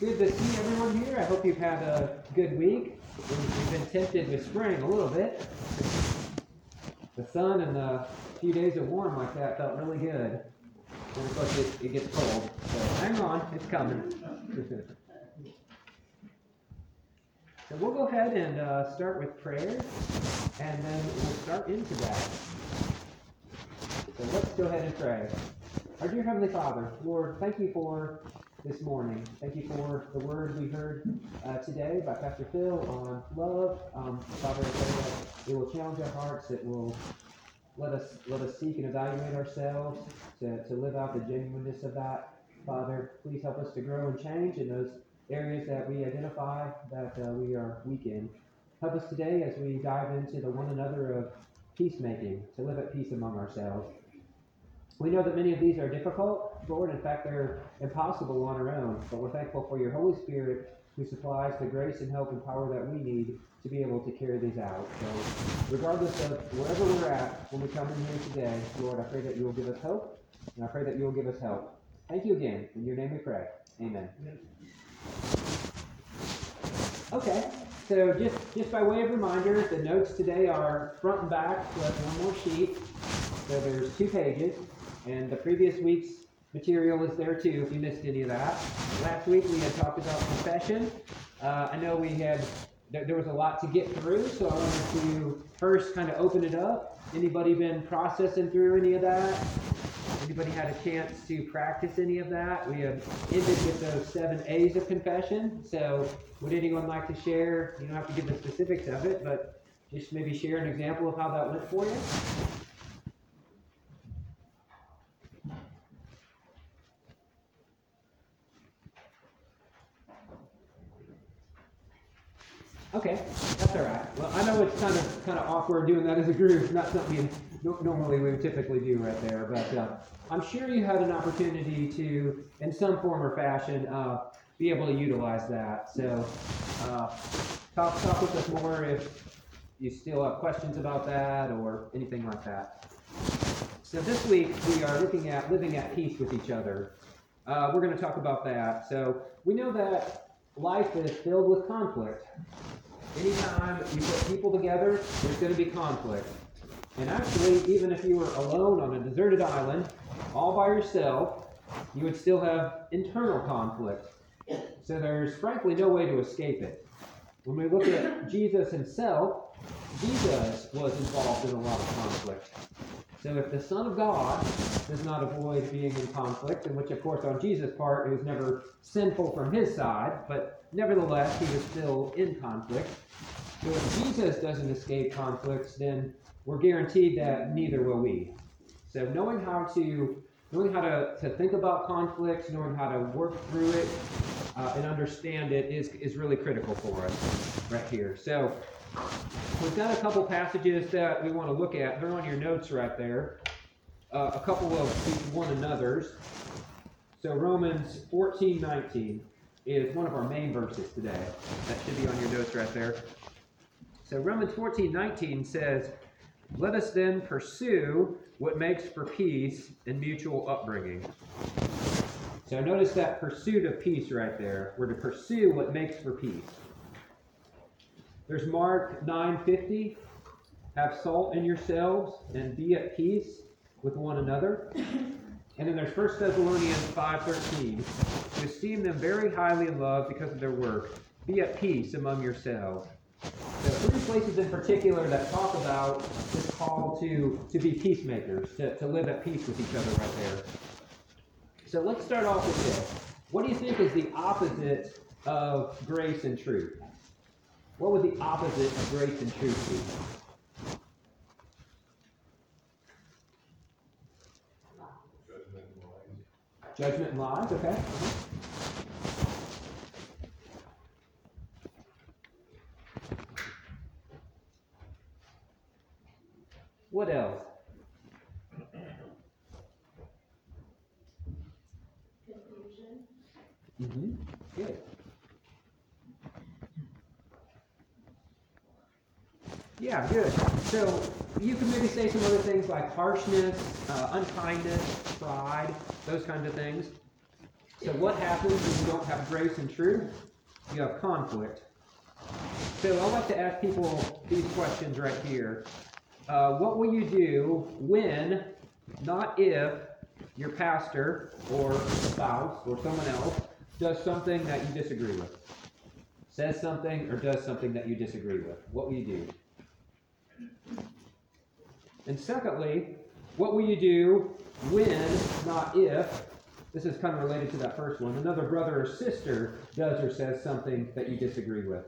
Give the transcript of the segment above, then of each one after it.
Good to see everyone here. I hope you've had a good week. We've been tempted with spring a little bit. The sun and the few days of warm like that felt really good. And of course, it, it gets cold. So hang on, it's coming. so we'll go ahead and uh, start with prayer, and then we'll start into that. So let's go ahead and pray. Our dear Heavenly Father, Lord, thank you for this morning. Thank you for the word we heard uh, today by Pastor Phil on love. Um, Father, it will challenge our hearts. It will let us let us seek and evaluate ourselves to, to live out the genuineness of that. Father, please help us to grow and change in those areas that we identify that uh, we are weak in. Help us today as we dive into the one another of peacemaking, to live at peace among ourselves. We know that many of these are difficult, Lord. In fact, they're impossible on our own. But we're thankful for your Holy Spirit who supplies the grace and help and power that we need to be able to carry these out. So, regardless of wherever we're at when we come in here today, Lord, I pray that you will give us hope, and I pray that you will give us help. Thank you again. In your name we pray. Amen. Okay, so just, just by way of reminder, the notes today are front and back plus one more sheet. So there's two pages. And the previous week's material is there too, if you missed any of that. Last week we had talked about confession. Uh, I know we had, there, there was a lot to get through, so I wanted to first kind of open it up. Anybody been processing through any of that? Anybody had a chance to practice any of that? We have ended with those seven A's of confession. So, would anyone like to share? You don't have to give the specifics of it, but just maybe share an example of how that went for you. Okay, that's all right. Well, I know it's kind of kind of awkward doing that as a group. Not something you normally we would typically do right there, but uh, I'm sure you had an opportunity to, in some form or fashion, uh, be able to utilize that. So, uh, talk talk with us more if you still have questions about that or anything like that. So this week we are looking at living at peace with each other. Uh, we're going to talk about that. So we know that life is filled with conflict. Anytime you put people together, there's going to be conflict. And actually, even if you were alone on a deserted island, all by yourself, you would still have internal conflict. So there's frankly no way to escape it. When we look at Jesus himself, Jesus was involved in a lot of conflict. So if the Son of God does not avoid being in conflict, and which of course on Jesus' part it was never sinful from his side, but nevertheless he was still in conflict. So if Jesus doesn't escape conflicts, then we're guaranteed that neither will we. So knowing how to knowing how to, to think about conflicts, knowing how to work through it, uh, and understand it is, is really critical for us right here. So we've got a couple passages that we want to look at. They're on your notes right there. Uh, a couple of one another's. So Romans 14, 19 is one of our main verses today. That should be on your notes right there. So Romans 14, 19 says, Let us then pursue what makes for peace and mutual upbringing. So notice that pursuit of peace right there. We're to pursue what makes for peace. There's Mark 9:50. Have salt in yourselves and be at peace with one another. And then there's 1 Thessalonians 5:13. To esteem them very highly in love because of their work. Be at peace among yourselves. There are three places in particular that talk about this call to, to be peacemakers, to, to live at peace with each other right there. So let's start off with this. What do you think is the opposite of grace and truth? What would the opposite of grace and truth be? Judgment and lies. Judgment and lies, okay. Uh-huh. What else? Confusion. Mm-hmm. Good. Yeah, good. So you can maybe say some other things like harshness, uh, unkindness, pride, those kinds of things. So what happens when you don't have grace and truth? You have conflict. So I like to ask people these questions right here. Uh, what will you do when, not if, your pastor or spouse or someone else does something that you disagree with? Says something or does something that you disagree with? What will you do? And secondly, what will you do when, not if, this is kind of related to that first one, another brother or sister does or says something that you disagree with?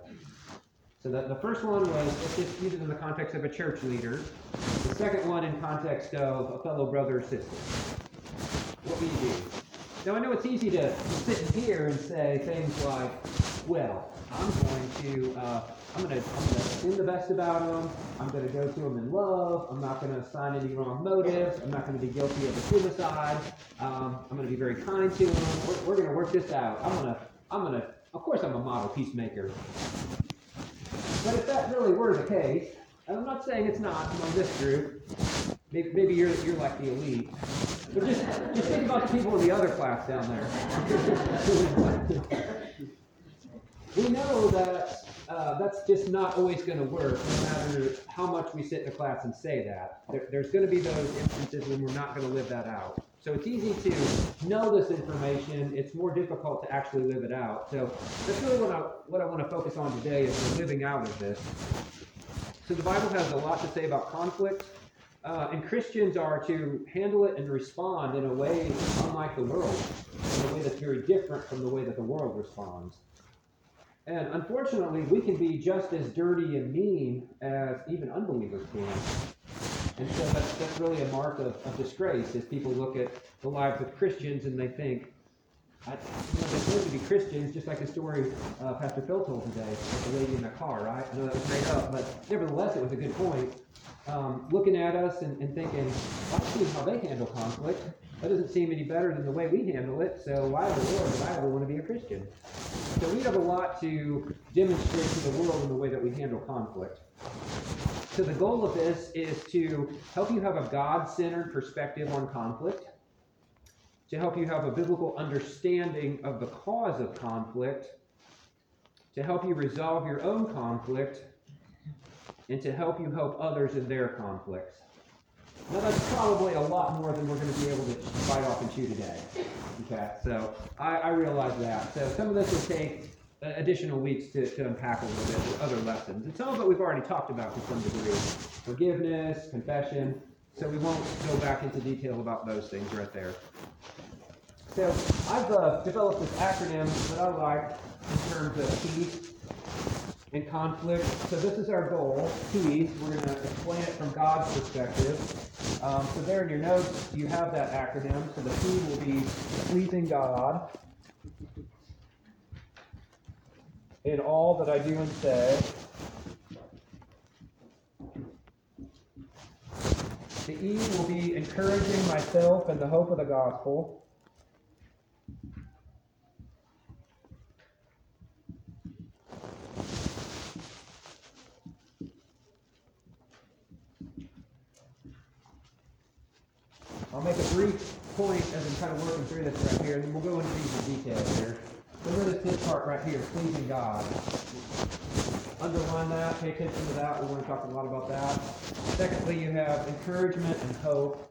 So the, the first one was just use it in the context of a church leader. The second one in context of a fellow brother or sister. What will you do? Now I know it's easy to sit here and say things like, well, I'm going to, uh, I'm to, I'm to assume the best about them. I'm to go to them in love. I'm not to assign any wrong motives. I'm not to be guilty of a suicide. Um, I'm to be very kind to them. We're, we're to work this out. I'm to, I'm to, of course, I'm a model peacemaker. But if that really were the case, and I'm not saying it's not among this group, maybe, maybe you're, you're like the elite, but just, just think about the people in the other class down there. we know that uh, that's just not always going to work, no matter how much we sit in a class and say that. There, there's going to be those instances when we're not going to live that out. So it's easy to know this information. It's more difficult to actually live it out. So that's really what I what I want to focus on today is the living out of this. So the Bible has a lot to say about conflict, uh, and Christians are to handle it and respond in a way unlike the world, in a way that's very different from the way that the world responds. And unfortunately, we can be just as dirty and mean as even unbelievers can. And so that's, that's really a mark of, of disgrace as people look at the lives of Christians and they think, I, you know, they're supposed to be Christians, just like the story uh, Pastor Phil told today, with the lady in the car, right? I know that was made up, but nevertheless, it was a good point. Um, looking at us and, and thinking, I've seen how they handle conflict. That doesn't seem any better than the way we handle it, so why the world would I ever want to be a Christian? So we have a lot to demonstrate to the world in the way that we handle conflict. So the goal of this is to help you have a God-centered perspective on conflict, to help you have a biblical understanding of the cause of conflict, to help you resolve your own conflict, and to help you help others in their conflicts. Now that's probably a lot more than we're going to be able to bite off and chew today. Okay, so I, I realize that. So some of this will take additional weeks to, to unpack a little bit with other lessons. And some of it we've already talked about to some degree. Forgiveness, confession. So we won't go back into detail about those things right there. So I've uh, developed this acronym that I like in terms of peace and conflict. So this is our goal, peace. We're going to explain it from God's perspective. Um, so there in your notes, you have that acronym. So the P will be pleasing God in all that I do and say. The E will be encouraging myself in the hope of the gospel. I'll make a brief point as I'm kind of working through this right here, and then we'll go into these in detail here. Notice this part right here, pleasing God. Underline that, pay attention to that. We're going to talk a lot about that. Secondly, you have encouragement and hope.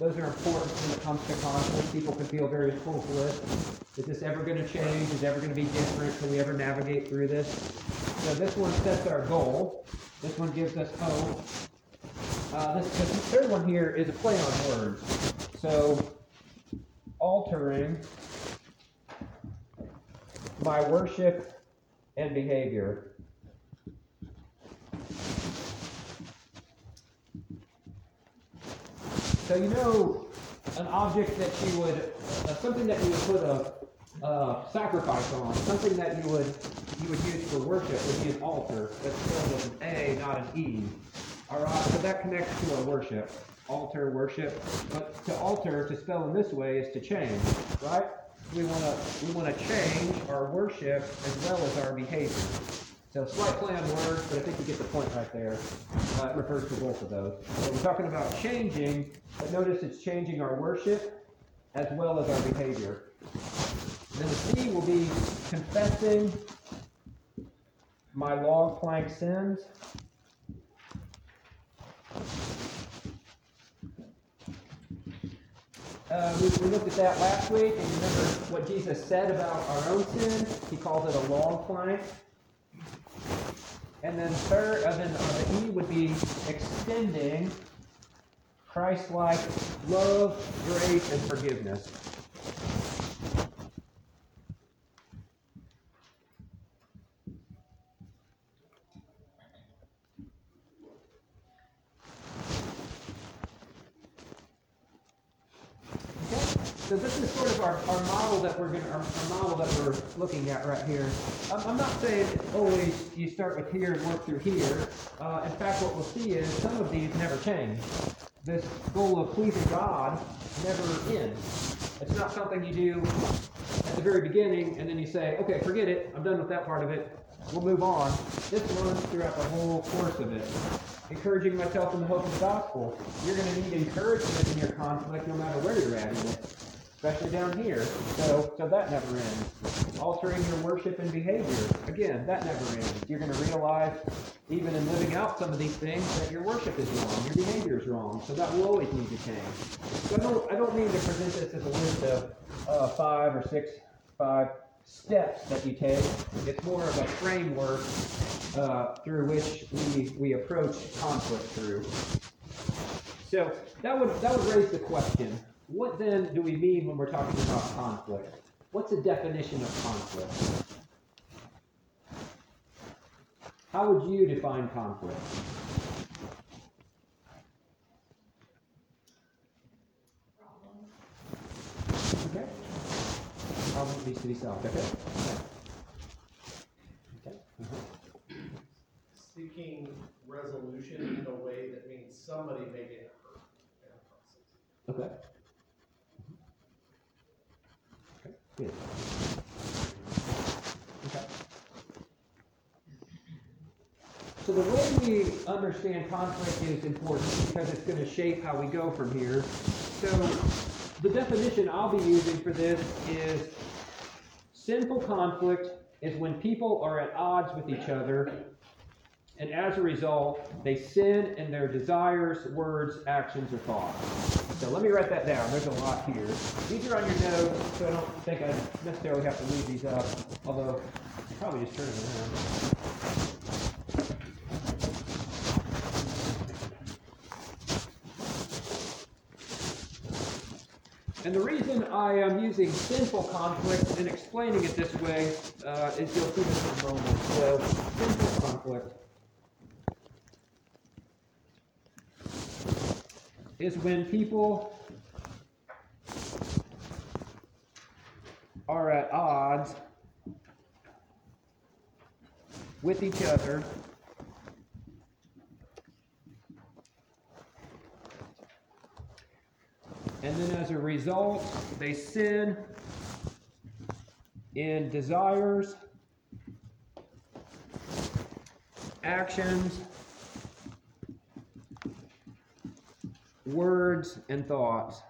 Those are important when it comes to conflict. People can feel very hopeless. Is this ever going to change? Is ever going to be different? Can we ever navigate through this? So this one sets our goal. This one gives us hope. Uh, this, this third one here is a play on words. So, altering my worship and behavior. So you know, an object that you would, uh, something that you would put a uh, sacrifice on, something that you would you would use for worship would be an altar that's spelled with an A, not an E. All right, so that connects to our worship, altar worship. But to alter, to spell in this way, is to change, right? We want to we want to change our worship as well as our behavior. So slight play on words, but I think you get the point right there. Uh, it refers to both of those. So we're talking about changing, but notice it's changing our worship as well as our behavior. Then the C will be confessing my log plank sins. Uh, we, we looked at that last week, and remember what Jesus said about our own sin. He calls it a long plank. And then third, uh, then uh, the E would be extending Christ-like love, grace, and forgiveness. Okay, so this is sort of our, our model that we're going to, our, our model that we're looking at right here. I'm, I'm not saying always you start with here and work through here. Uh, in fact, what we'll see is some of these never change. This goal of pleasing God never ends. It's not something you do at the very beginning and then you say, okay, forget it, I'm done with that part of it, we'll move on. This runs throughout the whole course of it. Encouraging myself in the hope of the gospel. You're going to need encouragement in your conflict no matter where you're at in it, especially down here. So, so that never ends. Altering your worship and behavior. Again, that never ends. You're going to realize, even in living out some of these things, that your worship is wrong, your behavior is wrong. So that will always need to change. So I don't, I don't mean to present this as a list of uh, five or six, five steps that you take. It's more of a framework uh, through which we, we approach conflict through. So that would that would raise the question: What then do we mean when we're talking about conflict? What's the definition of conflict? How would you define conflict? Okay. Problem needs to be solved. Okay. Okay. Uh-huh. seeking resolution in a way that means somebody may get hurt in a process. Okay. Okay, good. So the way we understand conflict is important because it's going to shape how we go from here. So the definition I'll be using for this is sinful conflict is when people are at odds with each other and as a result, they sin in their desires, words, actions, or thoughts. So let me write that down. There's a lot here. These are on your notes, so I don't think I necessarily have to leave these up, although you probably just turn them around. And the reason I am using sinful conflict and explaining it this way uh, is you'll see this in a moment. So, sinful conflict. Is when people are at odds with each other. And then as a result they sin in desires actions words and thoughts.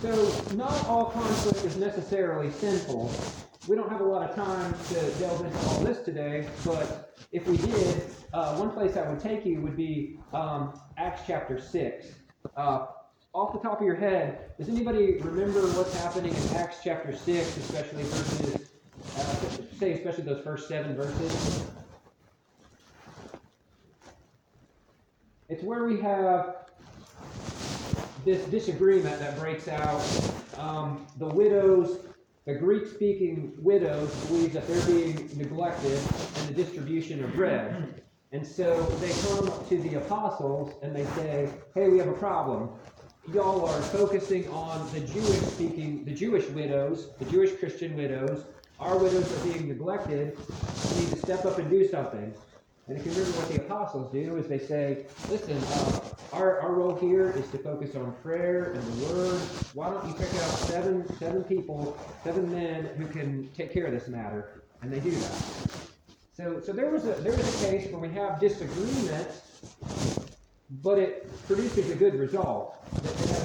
So, not all conflict is necessarily sinful. We don't have a lot of time to delve into all this today, but if we did, uh, one place I would take you would be um, Acts chapter 6. Uh, off the top of your head, does anybody remember what's happening in Acts chapter 6, especially verses say especially those first seven verses. It's where we have this disagreement that breaks out. Um, the widows, the Greek speaking widows, believe that they're being neglected in the distribution of bread. And so they come to the apostles and they say, hey, we have a problem. Y'all are focusing on the Jewish speaking, the Jewish widows, the Jewish Christian widows, our widows are being neglected. We need to step up and do something. And if you remember what the apostles do, is they say, listen, uh, our, our role here is to focus on prayer and the word. Why don't you pick out seven seven people, seven men who can take care of this matter? And they do that. So, so there was a, there was a case where we have disagreement, but it produces a good result.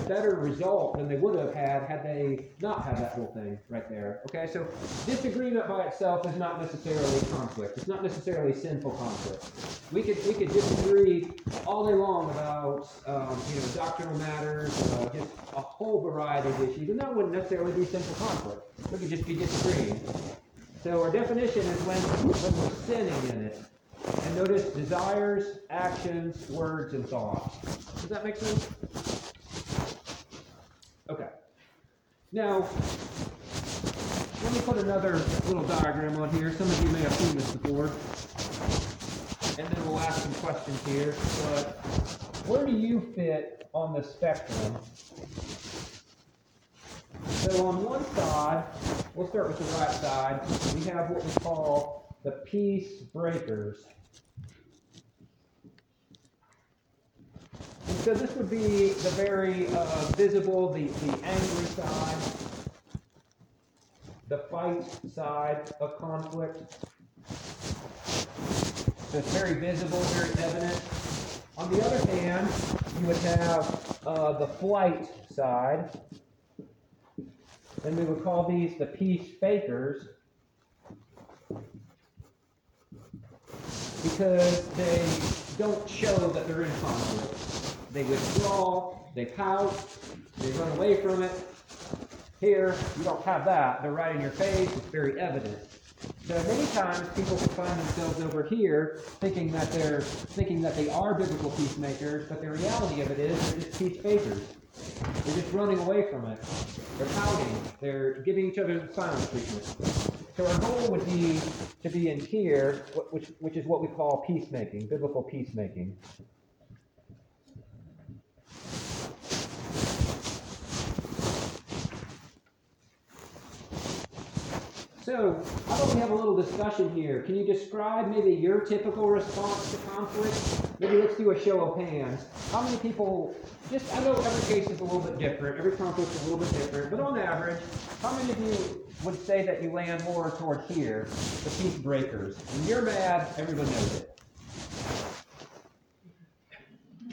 Better result than they would have had had they not had that whole thing right there. Okay, so disagreement by itself is not necessarily conflict. It's not necessarily sinful conflict. We could we could disagree all day long about um, you know doctrinal matters, uh, just a whole variety of issues, and that wouldn't necessarily be sinful conflict. We could just be disagreeing. So our definition is when when we're sinning in it. And notice desires, actions, words, and thoughts. Does that make sense? Okay. Now, let me put another little diagram on here. Some of you may have seen this before. And then we'll ask some questions here. But where do you fit on the spectrum? So on one side, we'll start with the right side. We have what we call the peace breakers. So this would be the very uh, visible, the, the angry side, the fight side of conflict. So it's very visible, very evident. On the other hand, you would have uh, the flight side, and we would call these the peace fakers because they don't show that they're in conflict. They withdraw, they pout, they run away from it. Here, you don't have that. They're right in your face, it's very evident. So many times people can find themselves over here thinking that they're thinking that they are biblical peacemakers, but the reality of it is they're just peace. They're just running away from it. They're pouting. They're giving each other silent treatment. So our goal would be to be in here, which which is what we call peacemaking, biblical peacemaking. So, how about we have a little discussion here? Can you describe maybe your typical response to conflict? Maybe let's do a show of hands. How many people, just, I know every case is a little bit different, every conflict is a little bit different, but on average, how many of you would say that you land more toward here, the peace breakers? When you're mad, everyone knows it.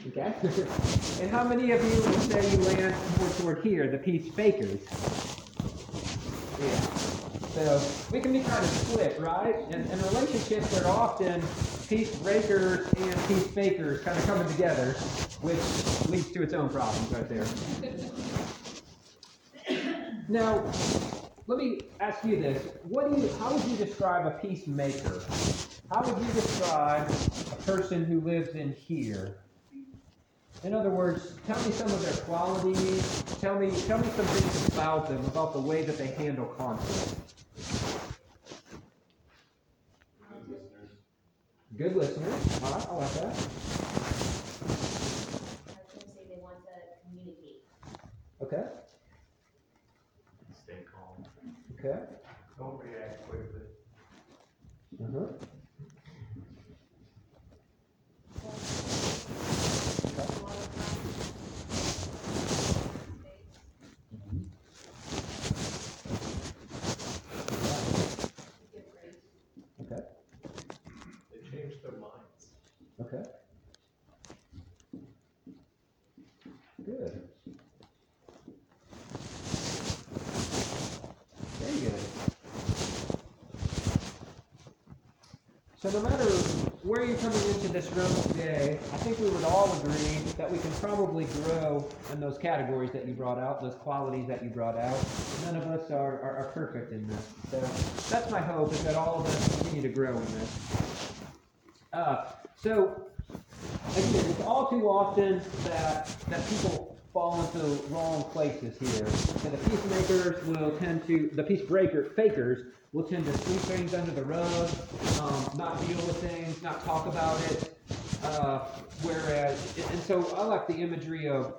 Okay? and how many of you would say you land more toward here, the peace fakers? Yeah. So we can be kind of split, right? And, and relationships are often peace breakers and peace fakers kind of coming together, which leads to its own problems right there. now, let me ask you this: What do you? How would you describe a peacemaker? How would you describe a person who lives in here? In other words, tell me some of their qualities. Tell me, tell me some things about them, about the way that they handle conflict. Good listeners. Good listeners. All right, I like that. I was gonna say they want to communicate. Okay. Stay calm. Okay. Don't react quickly. Uh-huh. Okay. They changed their minds. Okay. Good. Very good. So no matter where you're coming into this room today, I think we would all agree that we can probably grow in those categories that you brought out, those qualities that you brought out. None of us are, are, are perfect in this. So that's my hope is that all of us continue to grow in this. Uh, so again, it's all too often that that people fall into wrong places here. And the peacemakers will tend to, the peace breaker fakers will tend to sweep things under the rug, um, not deal with things, not talk about it. Uh, whereas, and so I like the imagery of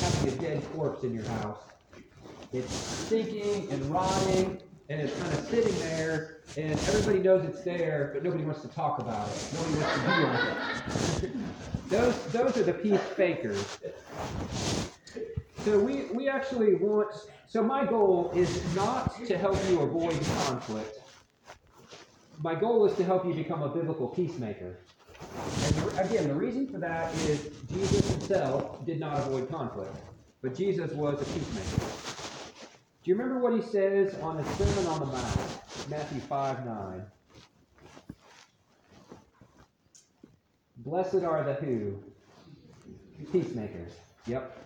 having a dead corpse in your house. It's stinking and rotting, and it's kind of sitting there, and everybody knows it's there, but nobody wants to talk about it. Nobody wants to deal with it. those, those are the peace fakers. So we, we actually want, so my goal is not to help you avoid conflict. my goal is to help you become a biblical peacemaker. And again, the reason for that is Jesus himself did not avoid conflict, but Jesus was a peacemaker. Do you remember what he says on the Sermon on the Mount, Matthew 5 9? Blessed are the who? Peacemakers. Yep.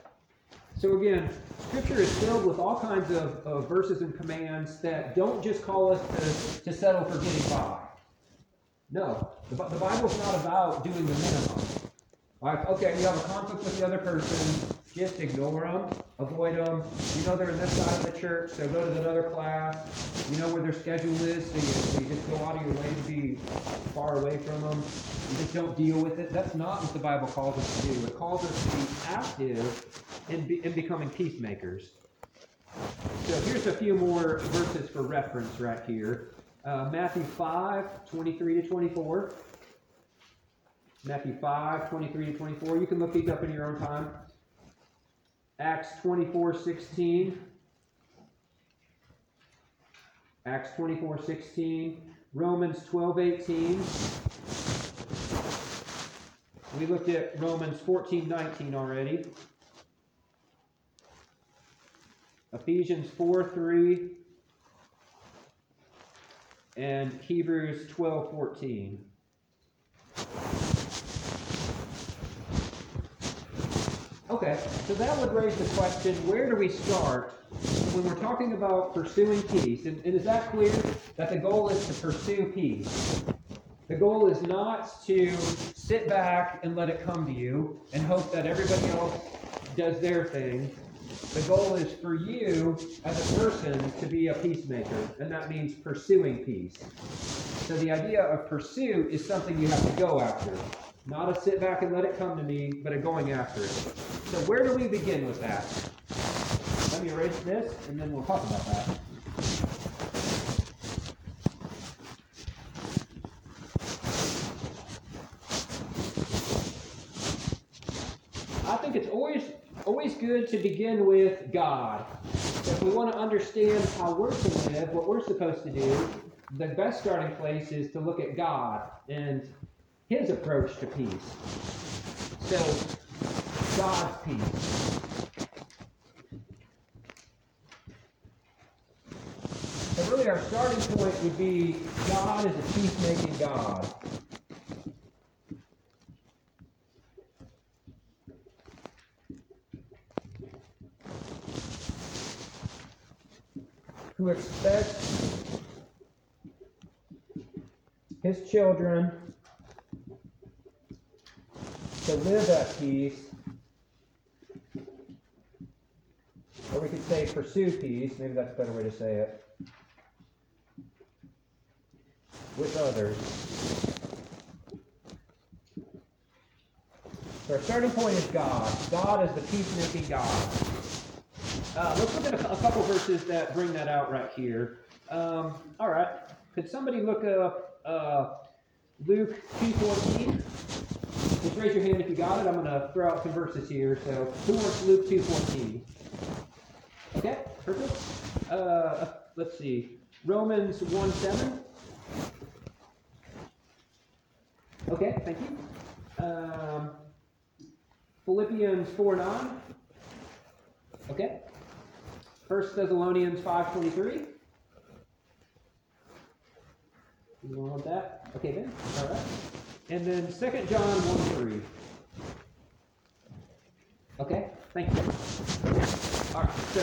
So again, Scripture is filled with all kinds of, of verses and commands that don't just call us to, to settle for getting by. No, the, the Bible's not about doing the minimum. Like, okay, you have a conflict with the other person, just ignore them, avoid them. You know they're in this side of the church, so go to another class. You know where their schedule is, so you, you just go out of your way to be far away from them. You just don't deal with it. That's not what the Bible calls us to do. It calls us to be active in, be, in becoming peacemakers. So here's a few more verses for reference right here. Uh, Matthew 5, 23 to 24. Matthew 5, 23 to 24. You can look these up in your own time. Acts 24, 16. Acts 24, 16. Romans 12, 18. We looked at Romans 14, 19 already. Ephesians 4, 3. And Hebrews 12, 14. Okay, so that would raise the question, where do we start when we're talking about pursuing peace? And, and is that clear that the goal is to pursue peace? The goal is not to sit back and let it come to you and hope that everybody else does their thing. The goal is for you as a person to be a peacemaker, and that means pursuing peace. So the idea of pursue is something you have to go after. Not a sit back and let it come to me, but a going after it. So where do we begin with that? Let me erase this and then we'll talk about that. I think it's always always good to begin with God. If we want to understand how we're to live, what we're supposed to do, the best starting place is to look at God and his approach to peace. So, God's peace. So really our starting point would be God is a peacemaking God. Who expects his children to live at peace, or we could say pursue peace, maybe that's a better way to say it, with others. So our starting point is God. God is the peacemaking God. Uh, let's look at a, a couple verses that bring that out right here. Um, all right. Could somebody look up uh, Luke 2.14? Just raise your hand if you got it. I'm going to throw out some verses here. So, who wants Luke 2.14? Okay, perfect. Uh, let's see. Romans 1 7. Okay, thank you. Um, Philippians 4 9. Okay. 1 Thessalonians 5.23. You want that? Okay, then. All right. And then 2 John 1 3. Okay, thank you. All right, so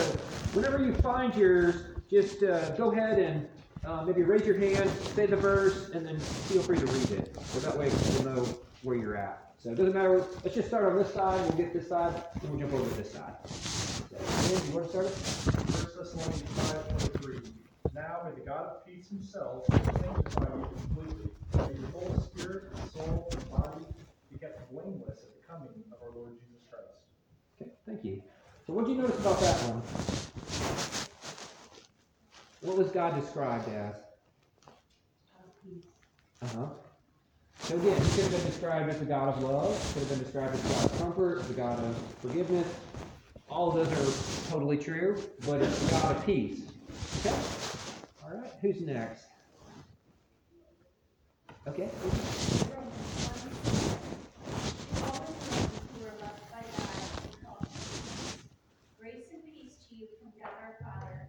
whenever you find yours, just uh, go ahead and uh, maybe raise your hand, say the verse, and then feel free to read it. So that way we'll know where you're at. So it doesn't matter. Let's just start on this side. We'll get this side, then we'll jump over to this side. So, Ian, you want to start it? First Thessalonians five twenty-three. Now may the God of peace himself sanctify you completely. May your whole spirit, soul, and body be kept blameless at the coming of our Lord Jesus Christ. Okay, thank you. So what did you notice about that one? What was God described as? Uh-huh. So again, he could have been described as a God of love, could have been described as a God of comfort, as a God of forgiveness. All of those are totally true, but it's a God of peace. Okay? All right, who's next? Okay. Romans one, To all the saints who are loved by God and called to his purpose. Grace and peace to you from God our Father.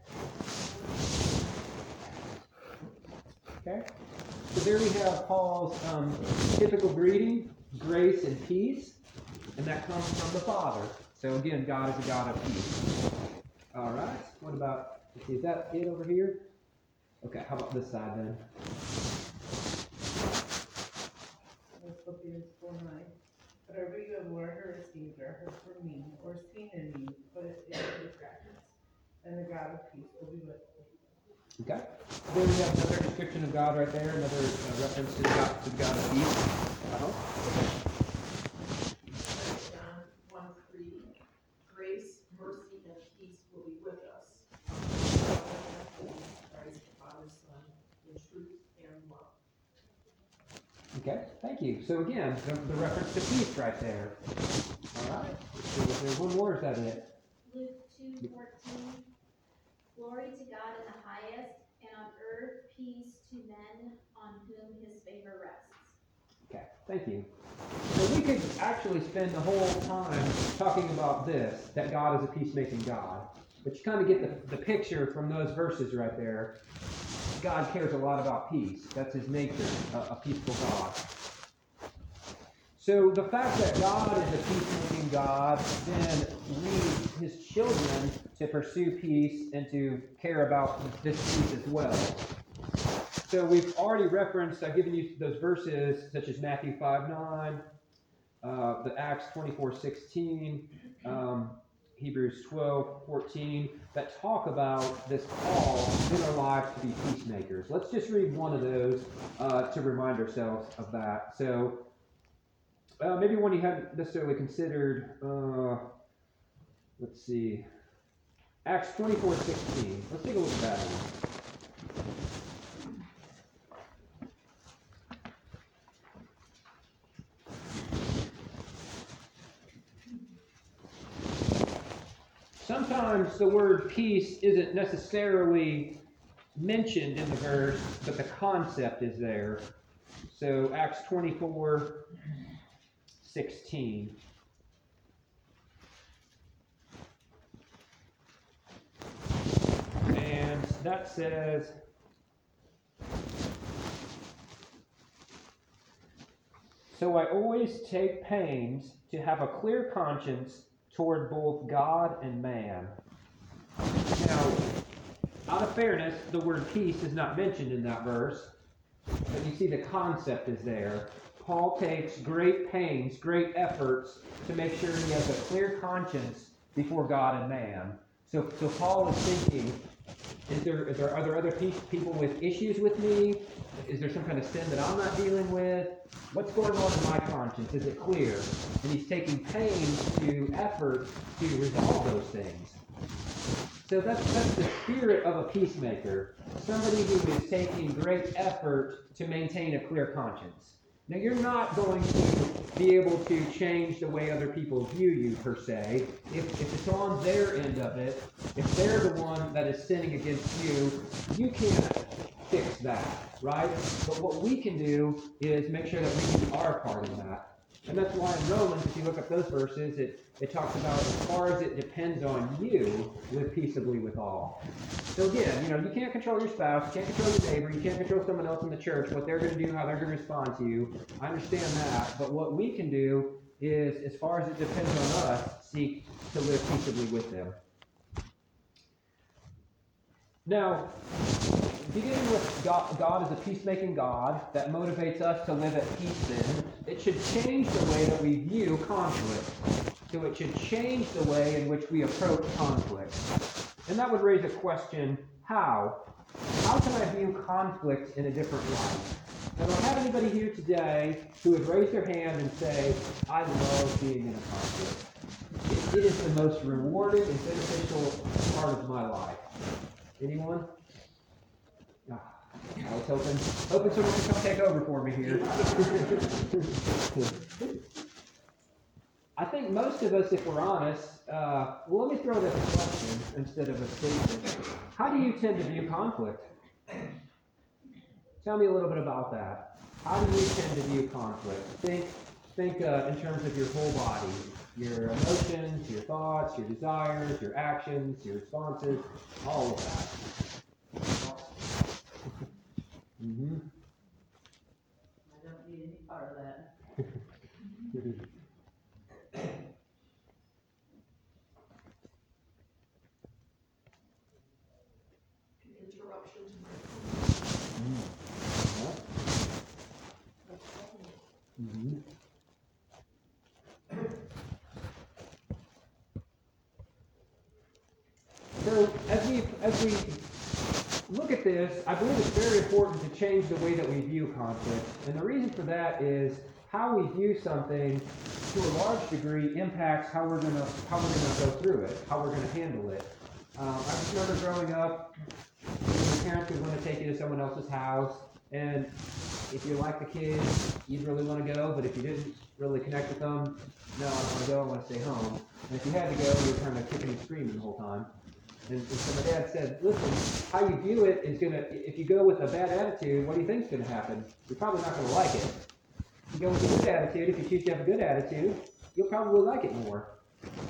Okay. So there we have Paul's um, typical greeting, grace and peace, and that comes from the Father. So again, God is a God of peace. All right. What about? Is that it over here? Okay. How about this side then? Philippians four nine. Whatever you have learned or received or heard from me or seen in me, put it into practice. And the God of peace will be with you. Okay. Then we have another description of God right there, another uh, reference to the God, to the God of peace. Uh-huh. First John one three, grace, mercy, and peace will be with us. Christ, the Father's Son, in truth and love. Okay. Thank you. So again, the, the reference to peace right there. All right. So is there one more? Is that it? Luke two fourteen. Glory to God in the highest, and on earth peace to men on whom his favor rests. Okay, thank you. So we could actually spend the whole time talking about this, that God is a peacemaking God. But you kind of get the, the picture from those verses right there. God cares a lot about peace. That's his nature, a, a peaceful God. So the fact that God is a peacemaking God then leads his children to pursue peace and to care about this peace as well. So we've already referenced, I've given you those verses such as Matthew 5 9, uh, the Acts 24 16, um, Hebrews 12 14, that talk about this call in our lives to be peacemakers. Let's just read one of those uh, to remind ourselves of that. So uh, maybe one you hadn't necessarily considered. Uh, let's see. Acts 24 16. Let's take a look at that one. sometimes the word peace isn't necessarily mentioned in the verse, but the concept is there. So Acts 24 16. And that says, So I always take pains to have a clear conscience toward both God and man. Now, out of fairness, the word peace is not mentioned in that verse, but you see the concept is there. Paul takes great pains, great efforts to make sure he has a clear conscience before God and man. So, so Paul is thinking, is there, is there are there other pe- people with issues with me? Is there some kind of sin that I'm not dealing with? What's going on in my conscience? Is it clear? And he's taking pains to effort to resolve those things. So that's, that's the spirit of a peacemaker. Somebody who is taking great effort to maintain a clear conscience. Now, you're not going to be able to change the way other people view you, per se. If, if it's on their end of it, if they're the one that is sinning against you, you can't fix that, right? But what we can do is make sure that we our part in that. And that's why in Romans, if you look up those verses, it, it talks about as far as it depends on you, live peaceably with all. So again, you know, you can't control your spouse, you can't control your neighbor, you can't control someone else in the church, what they're going to do, how they're going to respond to you. I understand that. But what we can do is, as far as it depends on us, seek to live peaceably with them. Now, beginning with God, God is a peacemaking God that motivates us to live at peace then, it should change the way that we view conflict. So it should change the way in which we approach conflict. And that would raise a question, how? How can I view conflict in a different light? I don't have anybody here today who would raise their hand and say, I love being in a conflict. It, it is the most rewarding and beneficial part of my life. Anyone? I was hoping, hoping someone could come take over for me here. I think most of us, if we're honest, uh, well, let me throw this question instead of a statement. How do you tend to view conflict? Tell me a little bit about that. how do you tend to view conflict? Think, think uh, in terms of your whole body, your emotions, your thoughts, your desires, your actions, your responses, all of that. Hmm I don't need any part of that. Interruption to my Mhm. So as we as we look at this, I believe it's very important to change the way that we view conflict, and the reason for that is how we view something to a large degree impacts how we're gonna how we're gonna go through it, how we're gonna handle it. Um, I just remember growing up, your parents would want to take you to someone else's house, and if you like the kids, you'd really want to go, but if you didn't really connect with them, no, I don't want to go, I want to stay home. And if you had to go, you were kind of kicking and screaming the whole time. And, so my dad said, listen, how you view it is gonna, if you go with a bad attitude, what do you think is gonna happen? You're probably not gonna like it. If you go with a good attitude, if you choose to have a good attitude, you'll probably like it more.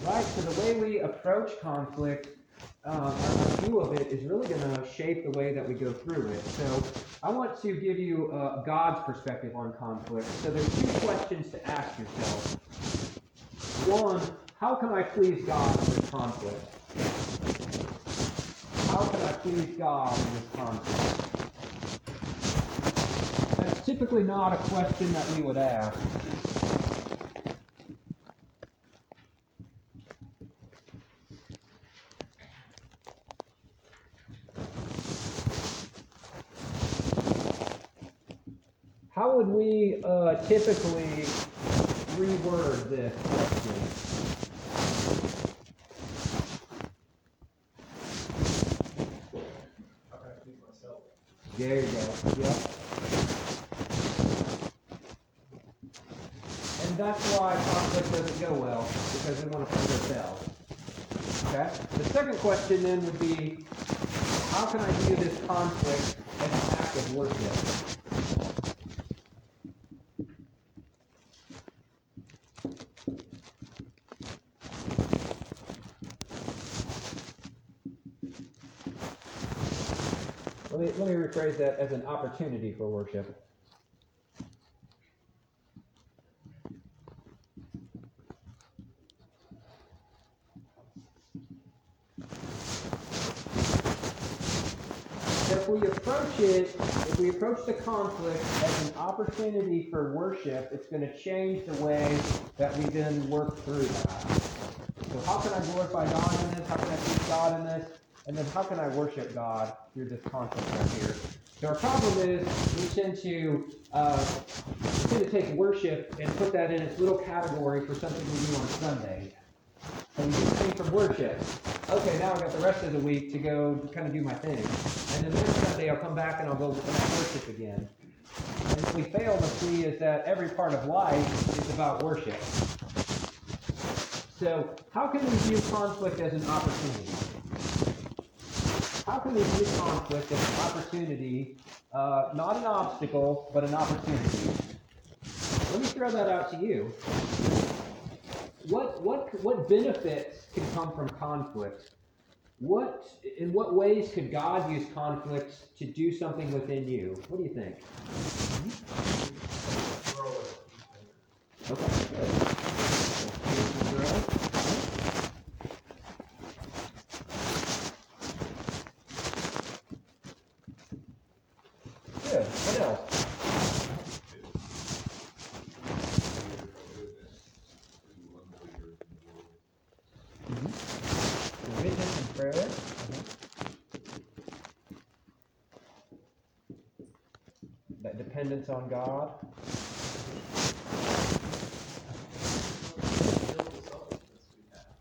Right? So the way we approach conflict, um, our, view of it is really gonna shape the way that we go through it. So I want to give you uh, God's perspective on conflict. So there's two questions to ask yourself. One, how can I please God in conflict? Please God in this conflict? That's typically not a question that we would ask. How would we uh, typically reword this question? How can I please myself? There you go. Yep. And that's why conflict doesn't go well, because we want to please ourselves. Okay? The second question then would be, how can I view this conflict as an act of worship? Let me, let me rephrase that as an opportunity for worship. If we approach it, if we approach the conflict as an opportunity for worship, it's going to change the way that we then work through that. So how can I glorify God in this? How can I please God in this? And then how can I worship God through this conflict right here? So our problem is we tend to uh, tend to take worship and put that in its little category for something we do on Sunday. And we just came from worship. Okay, now I've got the rest of the week to go kind of do my thing. And then next Sunday I'll come back and I'll go worship again. And what we fail to see is that every part of life is about worship. So how can we view conflict as an opportunity? How can we view conflict as an opportunity, uh, not an obstacle, but an opportunity? Let me throw that out to you. What what what benefits can come from conflict? What in what ways could God use conflict to do something within you? What do you think? Okay, good. Grow. Good. What else? Witness and prayer. That dependence on God. Build the selflessness we have.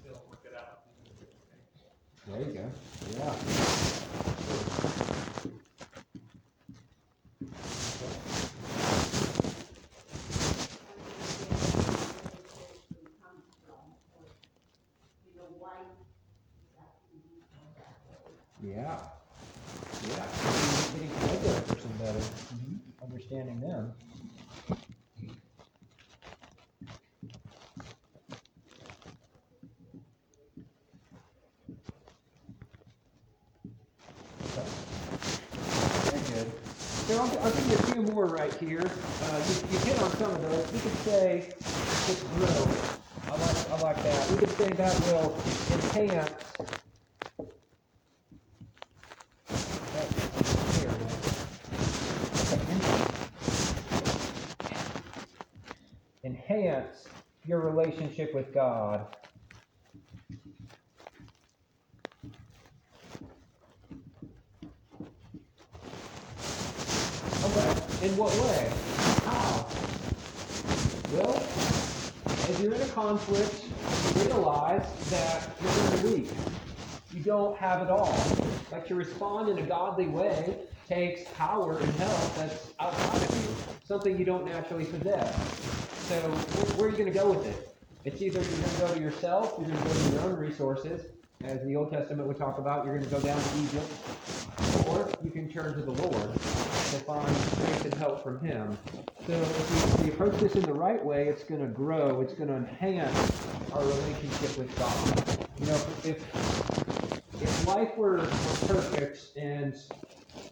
Still work it out. There you go. Yeah. Yeah. Yeah. Getting to know that person better. understanding them. Okay. Very good. So I'll, I'll give you a few more right here. Uh, you, you hit on some of those. We could say it's grow. I like, I like that. We could say that will enhance. Enhance your relationship with God. Okay. In what way? How? Well, if you're in a conflict, realize that you're very weak. You don't have it all. Like to respond in a godly way takes power and help that's outside of you, something you don't naturally possess. So where, are you going to go with it? It's either you're going to go to yourself, you're going to go to your own resources, as the Old Testament would talk about, you're going to go down to Egypt, you can turn to the Lord to find strength and help from Him. So if we, if approach this in the right way, it's going to grow, it's going to enhance our relationship with God. You know, if, if life were, were perfect and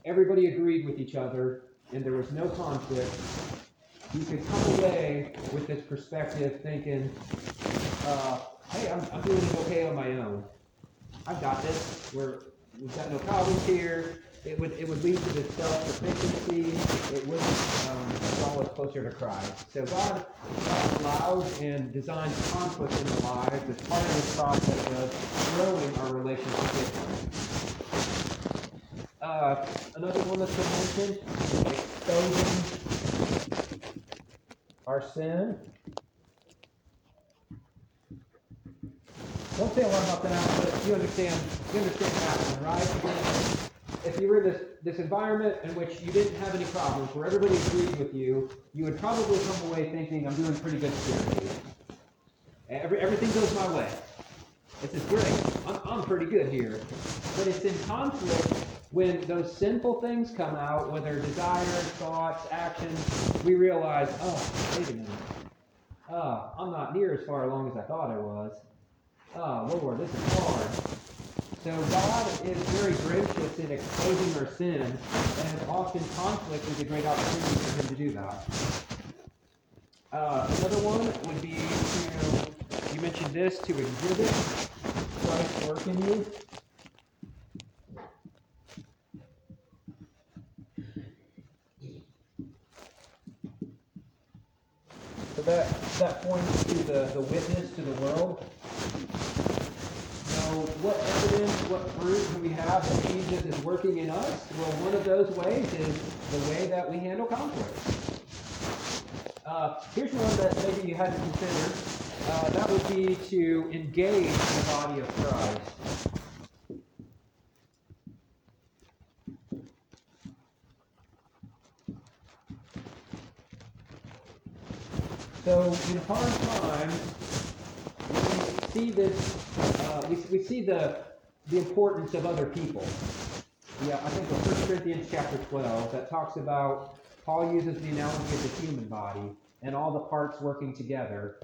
everybody agreed with each other and there was no conflict, you could come away with this perspective thinking, uh, hey, I'm, I'm doing okay on my own. I've got this. We're, we've got no problems here. It would, it would lead to this self-sufficiency. It would um, draw us closer to Christ. So God, God allows and designs conflict in our lives as part of this process of growing our relationship with Him. Uh, another one that's been mentioned, exposing our sin. Don't say a lot about that, but you understand, you understand that one, right? If you were in this, this environment in which you didn't have any problems, where everybody agreed with you, you would probably come away thinking, I'm doing pretty good spiritually. Every, everything goes my way. This is great. I'm, I'm pretty good here. But it's in conflict when those sinful things come out, whether desires, thoughts, actions, we realize, oh, wait a minute. Uh, I'm not near as far along as I thought I was. Oh, Lord, this is hard. So God is very gracious in exposing our sin, and often conflict is a great opportunity for Him to do that. Uh, another one would be to, you mentioned this, to exhibit Christ's work in you. So that, that points to the, the witness to the world. Now, what evidence, what proof do we have that Jesus is working in us? Well, one of those ways is the way that we handle conflict. Uh, here's one that maybe you hadn't considered. Uh, that would be to engage the body of Christ. So in hard times, see this, uh, we, we see the, the importance of other people. Yeah, I think of 1 Corinthians chapter 12 that talks about, Paul uses the analogy of the human body and all the parts working together.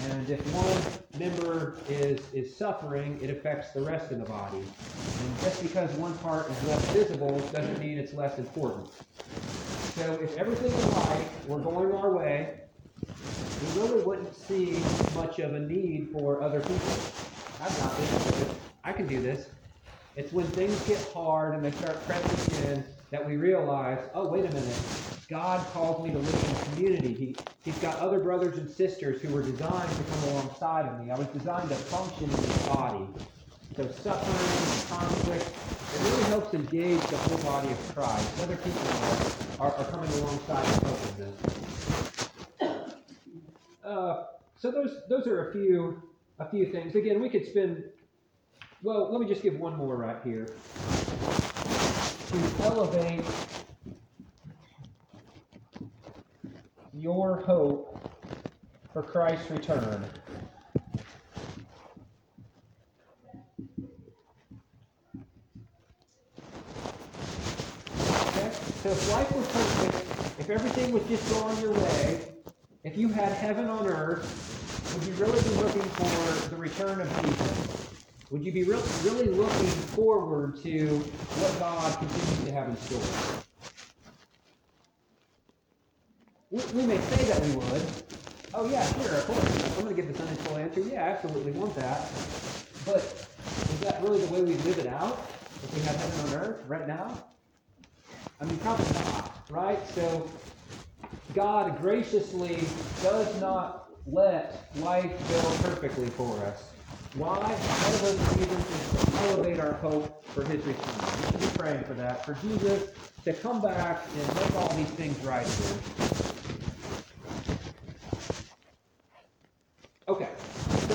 And if one member is, is suffering, it affects the rest of the body. And just because one part is less visible doesn't mean it's less important. So if everything in we're going our way, we really wouldn't see much of a need for other people. I've got this. I can do this. It's when things get hard and they start pressing in that we realize, oh, wait a minute. God calls me to live in community. He, he's got other brothers and sisters who were designed to come alongside of me. I was designed to function in this body. So suffering, and conflict, it really helps engage the whole body of Christ. Other people are, are coming alongside and helping them. Uh, so those those are a few a few things. Again, we could spend. Well, let me just give one more right here. To elevate your hope for Christ's return. Okay? So if life was perfect if everything was just going your way, if you had heaven on earth, would you really be looking for the return of Jesus? Would you be re- really looking forward to what God continues to have in store? We, we may say that we would. Oh yeah, sure, of course. I'm going to give the Sunday school answer. Yeah, I absolutely want that. But is that really the way we live it out? If we have heaven on earth right now? I mean, probably not, right? So God graciously does not let life go perfectly for us. Why? One of those reasons is to elevate our hope for his return. We should be praying for that, for Jesus to come back and make all these things right here. Okay, so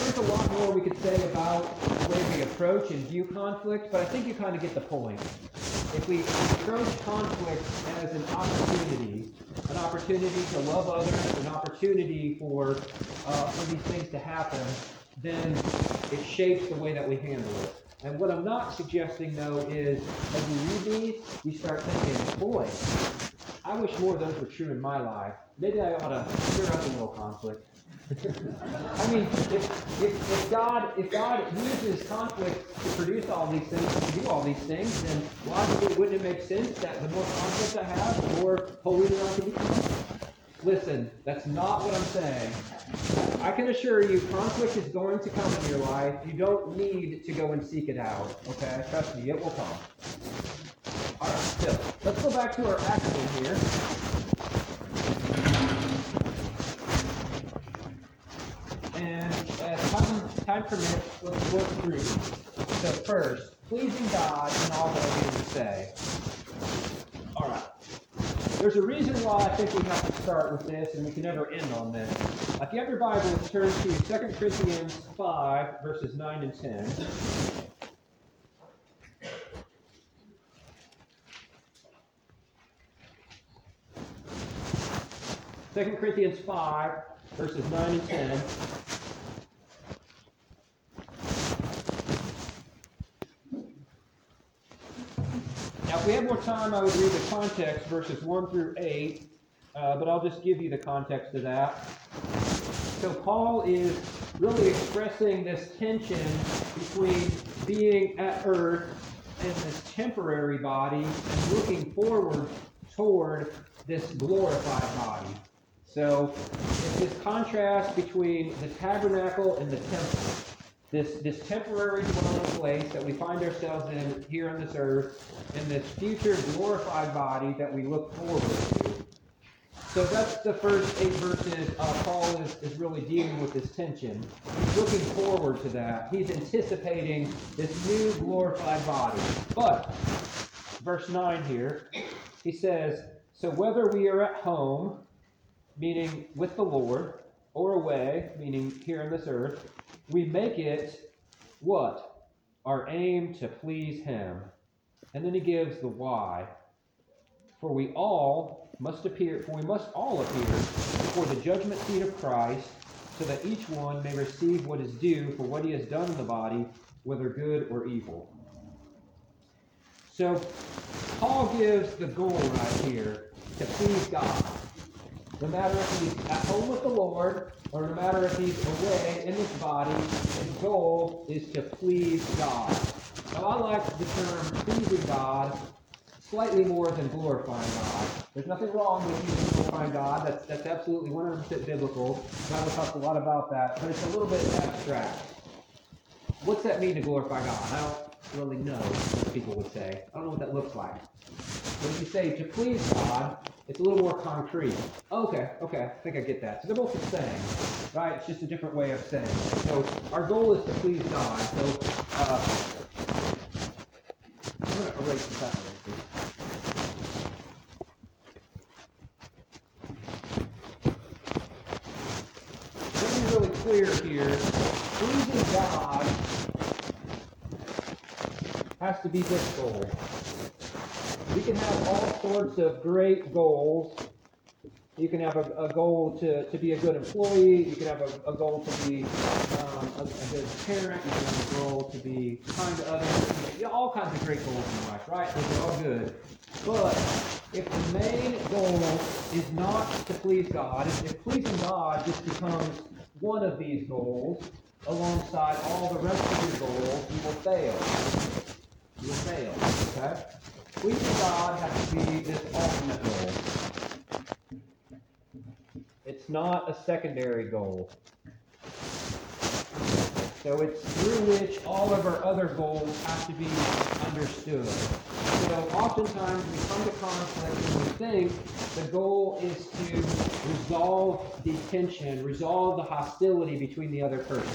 there's a lot more we could say about the way we approach and view conflict, but I think you kind of get the point. If we approach conflict as an opportunity, an opportunity to love others, an opportunity for uh, for these things to happen, then it shapes the way that we handle it. And what I'm not suggesting though is as we read these, we start thinking, boy, I wish more of those were true in my life. Maybe I ought to stir up a little conflict. I mean, if, if, if God if God uses conflict to produce all these things, to do all these things, then logically wouldn't it make sense that the more conflict I have, the more holy I can become? Listen, that's not what I'm saying. I can assure you, conflict is going to come in your life. You don't need to go and seek it out. Okay, trust me, it will come. All right, so let's go back to our action here. And as time, time permits, let's work through. So first, pleasing God in all that to say. All right. There's a reason why I think we have to start with this, and we can never end on this. If you have your Bible, turn to 2 Corinthians 5, verses 9 and 10. Second Corinthians 5, verses 9 and 10. Now, if we had more time, I would read the context, verses 1 through 8, uh, but I'll just give you the context of that. So, Paul is really expressing this tension between being at earth in this temporary body and looking forward toward this glorified body. So, it's this contrast between the tabernacle and the temple this, this temporary dwelling place that we find ourselves in here on this earth, and this future glorified body that we look forward to. So that's the first eight verses. Uh, Paul is, is really dealing with this tension. He's looking forward to that. He's anticipating this new glorified body. But, verse 9 here, he says, So whether we are at home, meaning with the Lord, or away, meaning here on this earth, we make it what? Our aim to please Him. And then he gives the why. For we all must appear, for we must all appear before the judgment seat of Christ, so that each one may receive what is due for what he has done in the body, whether good or evil. So Paul gives the goal right here to please God. No matter if he's at home with the Lord or no matter if he's away in his body, his goal is to please God. Now, I like the term pleasing God slightly more than glorifying God. There's nothing wrong with glorifying God. That's, that's absolutely 100% biblical. God will talk a lot about that, but it's a little bit abstract. What's that mean to glorify God? I don't really know, people would say. I don't know what that looks like. When you say to please God, it's a little more concrete. Okay, okay, I think I get that. So they're both the same, right? It's just a different way of saying it. So our goal is to please God. So uh, I'm going to erase this out. Let me be really clear here. Pleasing God has to be this goal. We can have all sorts of great goals. You can have a, a goal to, to be a good employee. You can have a, a goal to be um, a, a good parent. You can have a goal to be kind to others. You all kinds of great goals in life, right? Those are all good. But if the main goal is not to please God, if, if pleasing God just becomes one of these goals alongside all the rest of your goals, you will fail. You will fail. Okay? Pleasing God has to be this ultimate goal. It's not a secondary goal. So it's through which all of our other goals have to be understood. So oftentimes we come to conflict and we think the goal is to resolve the tension, resolve the hostility between the other person.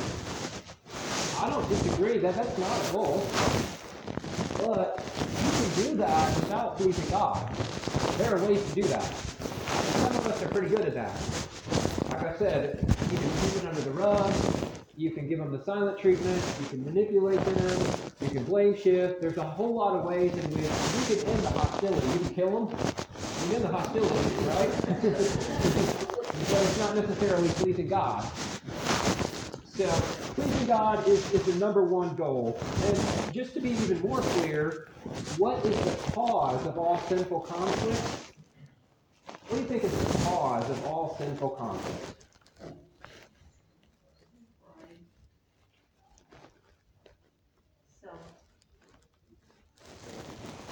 I don't disagree that that's not a goal. But do that without pleasing God. There are ways to do that. Some of us are pretty good at that. Like I said, you can keep it under the rug, you can give them the silent treatment, you can manipulate them, you can blame shift. There's a whole lot of ways in which you can end the hostility. You can kill them, you can end the hostility, right? but it's not necessarily pleasing God. So, pleasing God is, is the number one goal. And just to be even more clear, what is the cause of all sinful conflict? What do you think is the cause of all sinful conflict? So,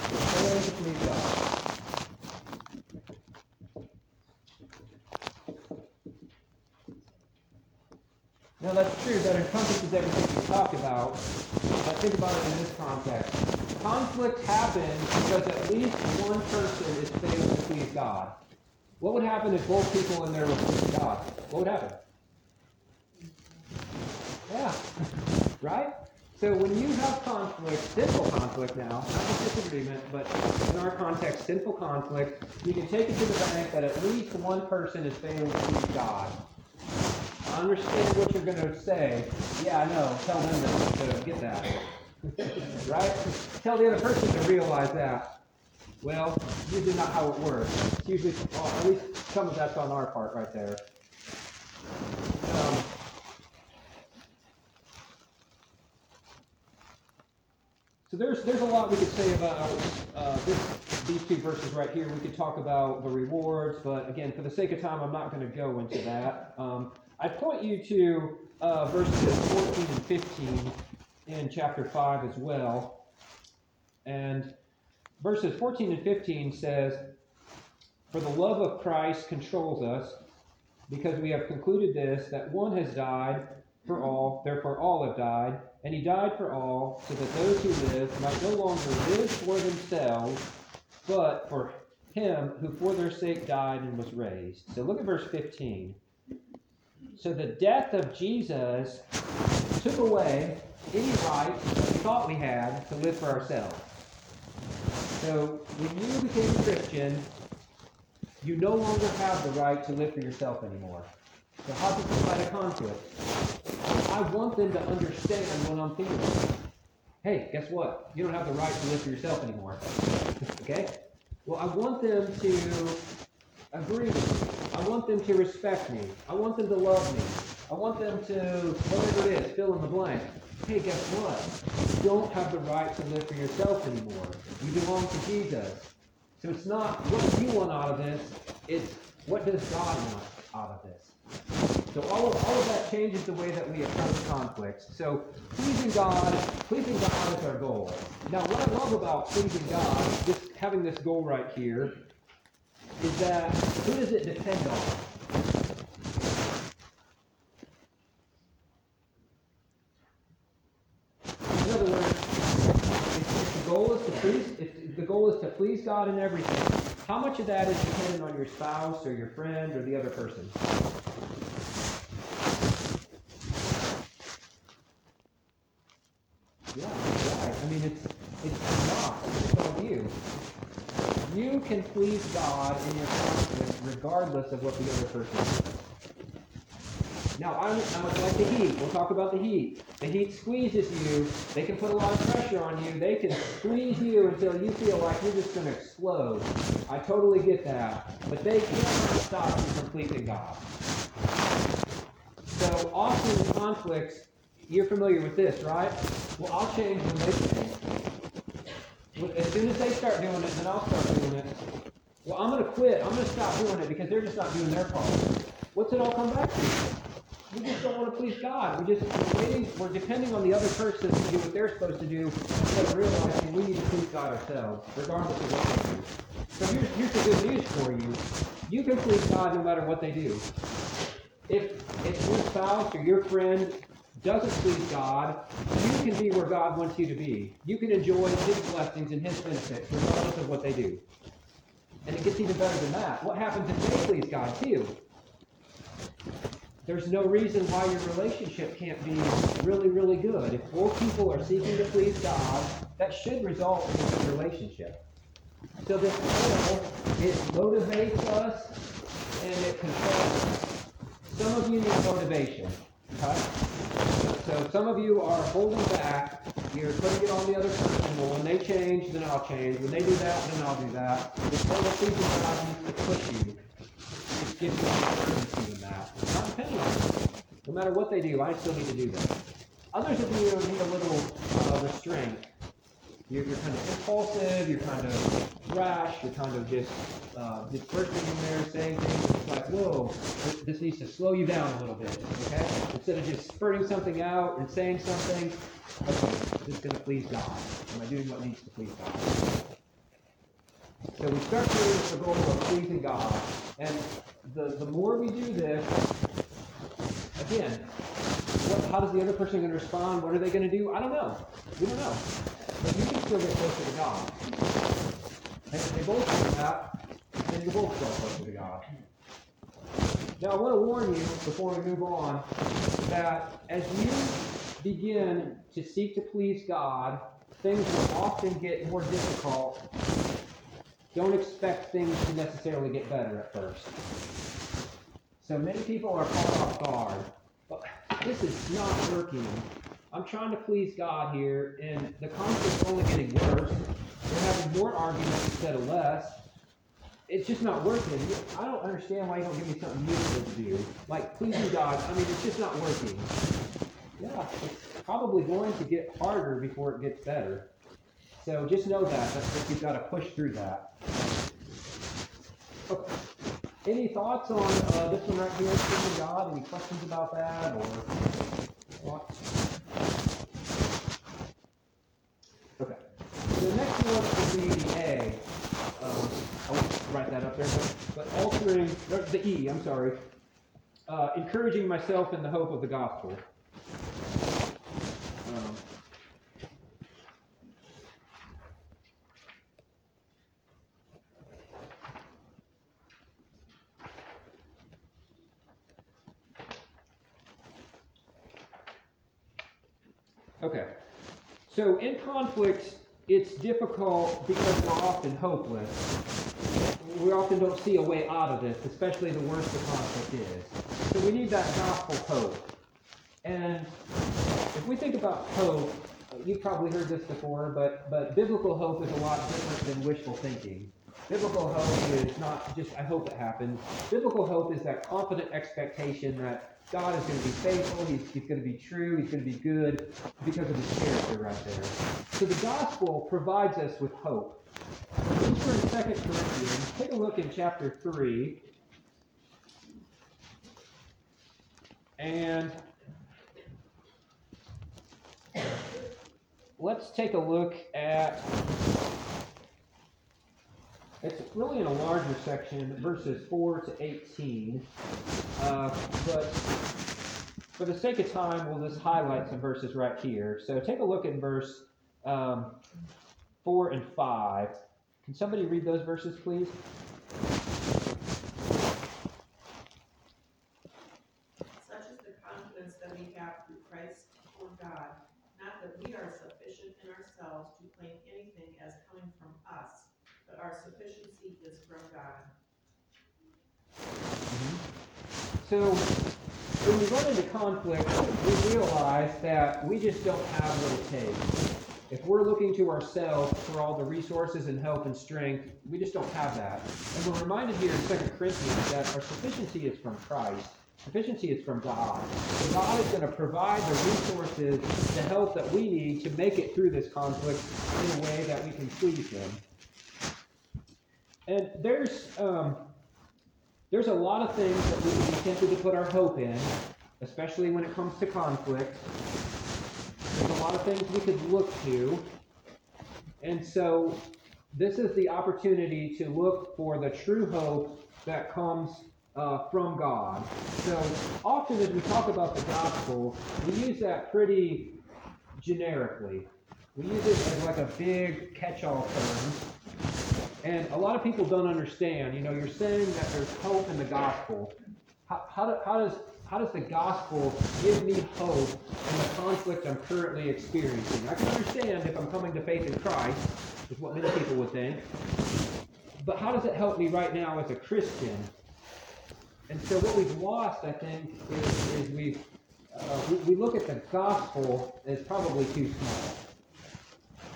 Failing to please God. Now that's true, that encompasses everything we talked about, but think about it in this context. Conflict happens because at least one person is failing to please God. What would happen if both people in there were pleasing God? What would happen? Yeah, right? So when you have conflict, sinful conflict now, not just disagreement, but in our context, sinful conflict, you can take it to the bank that at least one person is failing to please God. I understand what you're going to say. Yeah, I know. Tell them to, to get that. right? Tell the other person to realize that. Well, usually not how it works. It's usually, well, at least some of that's on our part right there. Um, So there's there's a lot we could say about uh, this these two verses right here. We could talk about the rewards, but again, for the sake of time, I'm not going to go into that. Um, I point you to uh, verses 14 and 15 in chapter 5 as well. And verses 14 and 15 says, For the love of Christ controls us, because we have concluded this, that one has died for all, therefore all have died, and he died for all, so that those who live might no longer live for themselves, but for him who for their sake died and was raised. So look at verse 15. So the death of Jesus took away any right that we thought we had to live for ourselves. So when you became a Christian, you no longer have the right to live for yourself anymore. So how do you fight a conflict? I want them to understand what I'm feeling. Hey, guess what? You don't have the right to live for yourself anymore. okay? Well, I want them to agree with me. I want them to respect me. I want them to love me. I want them to, whatever it is, fill in the blank. Hey, guess what? You don't have the right to live for yourself anymore. You belong to Jesus. So it's not what you want out of this, it's what does God want out of this. So all of, all of that changes the way that we approach conflicts. So pleasing God, pleasing God is our goal. Now what I love about pleasing God, just having this goal right here, is that who does it depend on? In other words, if, the goal is to please, if the goal is to please God in everything, how much of that is dependent on your spouse or your friend or the other person? Yeah, right. I mean, it's not. It's on you. Can please God in your conflict regardless of what the other person does. Now, I'm, I'm like the heat. We'll talk about the heat. The heat squeezes you. They can put a lot of pressure on you. They can squeeze you until you feel like you're just going to explode. I totally get that. But they cannot stop you from pleasing God. So often in conflicts, you're familiar with this, right? Well, I'll change when they change. As soon as they start doing it, then I'll start doing it. well, I'm gonna quit, I'm gonna stop doing it because they're just not doing their part. What's it all come back to? We just don't wanna please God. We just, we're waiting, we're depending on the other person to do what they're supposed to do instead of realizing we need to please God ourselves, regardless of what they do. So here's, here's the good news for you. You can please God no matter what they do. If, if your spouse or your friend doesn't please God, you can be where God wants you to be. You can enjoy His blessings and His benefits, regardless of what they do. And it gets even better than that. What happens if they please God too? There's no reason why your relationship can't be really, really good. If both people are seeking to please God, that should result in a relationship. So this oil, it motivates us and it controls us. Some of you need motivation. Okay? So some of you are holding back. You're putting it on the other person. Well, when they change, then I'll change. When they do that, then I'll do that. This whole pleasing God needs to push you. It gives you urgency in that. It's not depending on you. No matter what they do, I still need to do that. Others of you need a little uh, restraint. You're, you're kind of impulsive, you're kind of rash, you're kind of just, uh, just bursting in there saying things. It's like, whoa, this, needs to slow you down a little bit, okay? Instead of just spurting something out and saying something, okay, this is going to please God. Am I doing what needs to please God? So we start with the goal of pleasing God. And the, the more we do this, again, what, how does the other person going to respond? What are they going to do? I don't know. We don't know. But you can still get closer to God. And if they both do that, then you both grow closer to God. Now, I want to warn you before we move on that as you begin to seek to please God, things will often get more difficult. Don't expect things to necessarily get better at first. So many people are caught off guard. This is not working. I'm trying to please God here, and the conflict's only getting worse. We're having more arguments instead of less. It's just not working. I don't understand why you don't give me something useful to do. Like pleasing God, I mean, it's just not working. Yeah, it's probably going to get harder before it gets better. So just know that. That's what you've got to push through that. Any thoughts on uh, this one right here, pleasing God? Any questions about that or thoughts? Okay. The next one would be the A. Um, I won't write that up there, but, but altering, the E, I'm sorry. Uh, encouraging myself in the hope of the gospel. Um, Okay. So in conflicts, it's difficult because we're often hopeless. We often don't see a way out of this, especially the worse the conflict is. So we need that gospel hope. And if we think about hope, you've probably heard this before, but, but biblical hope is a lot different than wishful thinking. Biblical hope is not just, I hope it happens. Biblical hope is that confident expectation that God is going to be faithful, he's, he's going to be true, he's going to be good because of his character right there. So the gospel provides us with hope. Since we're in 2 Corinthians, take a look in chapter 3. And let's take a look at really in a larger section, verses 4 to 18. Uh, but for the sake of time, we'll just highlight some verses right here. So take a look at verse um, 4 and 5. Can somebody read those verses, please? Such is the confidence that we have through Christ before God, not that we are sufficient in ourselves to claim anything as coming from us, but our sufficiency is from God. So when we run into conflict, we realize that we just don't have what it takes. If we're looking to ourselves for all the resources and help and strength, we just don't have that. And we're reminded here in 2 Corinthians that our sufficiency is from Christ. Sufficiency is from God. God is going to provide the resources, the help that we need to make it through this conflict in a way that we can please Him. And there's um, there's a lot of things that we can be tempted to put our hope in, especially when it comes to conflict. There's a lot of things we could look to. And so this is the opportunity to look for the true hope that comes uh, from God. So often as we talk about the gospel, we use that pretty generically. We use it as like a big catch-all term. And a lot of people don't understand. You know, you're saying that there's hope in the gospel. How, how, do, how does how does the gospel give me hope in the conflict I'm currently experiencing? I can understand if I'm coming to faith in Christ, is what many people would think. But how does it help me right now as a Christian? And so what we've lost, I think, is, is we've uh, we, we look at the gospel as probably too small.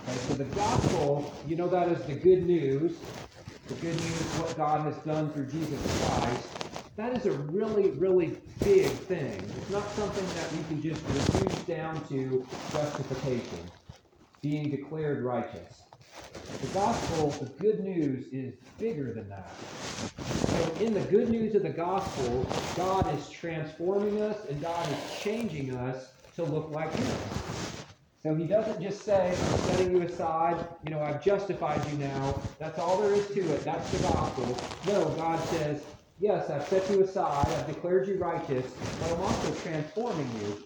Okay, so the gospel, you know that is the good news. The good news, what God has done through Jesus Christ. That is a really, really big thing. It's not something that we can just reduce down to justification, being declared righteous. The gospel, the good news, is bigger than that. So, in the good news of the gospel, God is transforming us and God is changing us to look like Him. So he doesn't just say, I'm setting you aside, you know, I've justified you now. That's all there is to it. That's the gospel. No, God says, yes, I've set you aside, I've declared you righteous, but I'm also transforming you.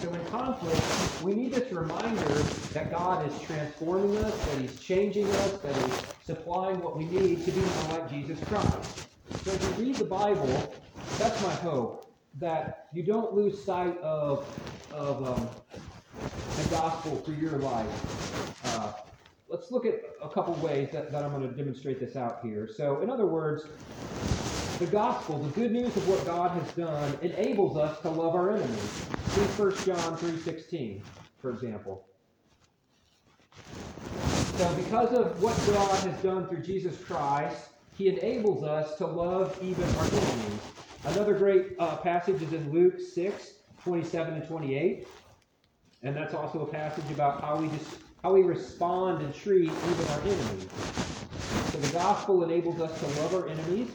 So in conflict, we need this reminder that God is transforming us, that He's changing us, that He's supplying what we need to be more like Jesus Christ. So as you read the Bible, that's my hope, that you don't lose sight of, of um, the gospel for your life. Uh, let's look at a couple ways that, that I'm going to demonstrate this out here. So, in other words, the gospel, the good news of what God has done, enables us to love our enemies. See 1 John 3.16, for example. So because of what God has done through Jesus Christ, he enables us to love even our enemies. Another great uh, passage is in Luke 6, 27 and 28. And that's also a passage about how we just how we respond and treat even our enemies. So the gospel enables us to love our enemies.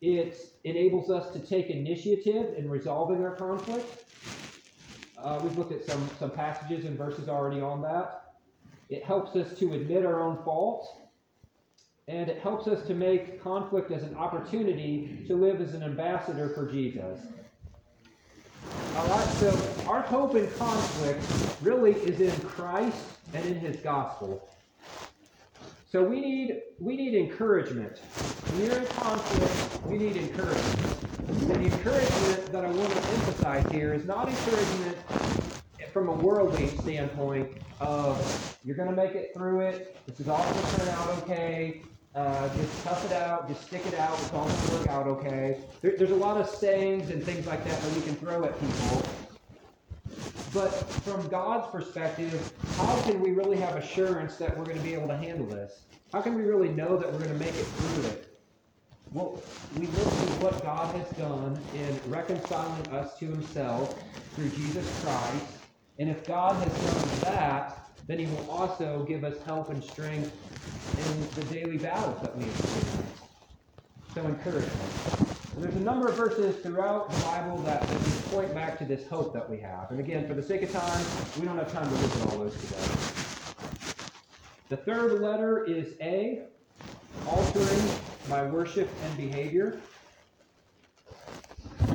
It enables us to take initiative in resolving our conflict. Uh, we've looked at some, some passages and verses already on that. It helps us to admit our own fault. And it helps us to make conflict as an opportunity to live as an ambassador for Jesus. All right, so our hope in conflict really is in Christ and in His gospel. So we need we need encouragement. When you're in conflict, we need encouragement. And the encouragement that I want to emphasize here is not encouragement from a worldly standpoint of you're going to make it through it. This is all going to turn out okay. Uh, just tough it out, just stick it out, it's all to work out okay. There, there's a lot of sayings and things like that that we can throw at people. But from God's perspective, how can we really have assurance that we're going to be able to handle this? How can we really know that we're going to make it through it? Well, we look to what God has done in reconciling us to himself through Jesus Christ. And if God has done that, then he will also give us help and strength in the daily battles that we experience. So encouragement. And there's a number of verses throughout the Bible that, that point back to this hope that we have. And again, for the sake of time, we don't have time to look at all those today. The third letter is A, altering my worship and behavior.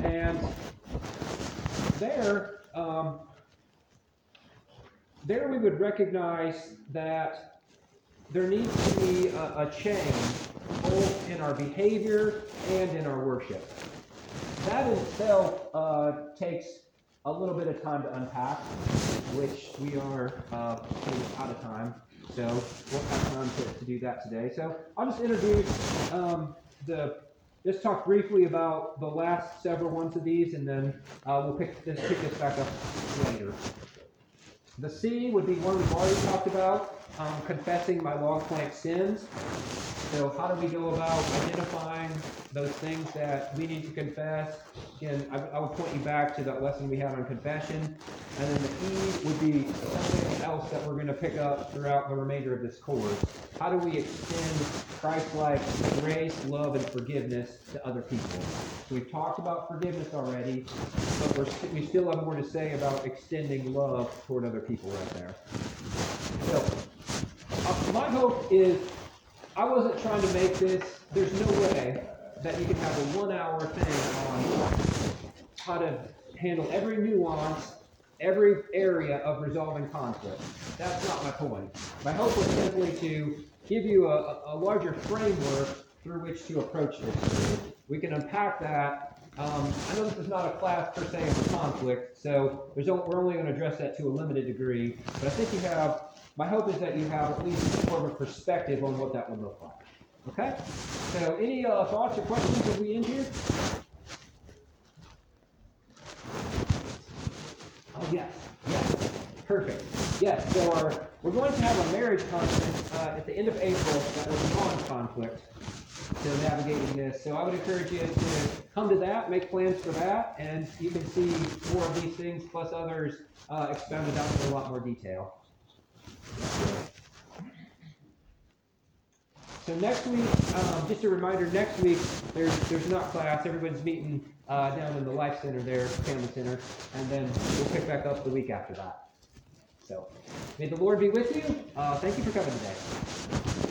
And there, um, there we would recognize that there needs to be a, a change both in our behavior and in our worship. That itself uh, takes a little bit of time to unpack, which we are uh, out of time, so we'll have time to, to do that today. So I'll just introduce um, the, just talk briefly about the last several ones of these, and then uh, we'll pick this, pick this back up later. The C would be one we've already talked about, um, confessing my log plank sins. So how do we go about identifying those things that we need to confess. Again, I, I would point you back to that lesson we had on confession. And then the E would be something else that we're going to pick up throughout the remainder of this course. How do we extend Christ-like grace, love, and forgiveness to other people? So we've talked about forgiveness already, but we still have more to say about extending love toward other people right there. So, uh, my hope is, I wasn't trying to make this, there's no way that you can have a one-hour thing on how to handle every nuance, every area of resolving conflict. That's not my point. My hope was simply to give you a, a- larger framework through which to approach this. We can unpack that. Um, I know this is not a class per se of conflict, so we're only going to address that to a limited degree. But I think you have, my hope is that you have at least more of a perspective on what that would look like. Okay? So any uh, thoughts or questions as we end here? Oh, yes, yes, perfect. Yes, so our, we're going to have a marriage conference uh, at the end of April that will be on conflict, so navigating this. So I would encourage you to come to that, make plans for that, and you can see more of these things plus others uh, expounded out in a lot more detail. So next week, um, just a reminder, next week, there's, there's not class, everybody's meeting, uh, down in the Life Center there, Family Center, and then we'll pick back up the week after that. So, may the Lord be with you, uh, thank you for coming today.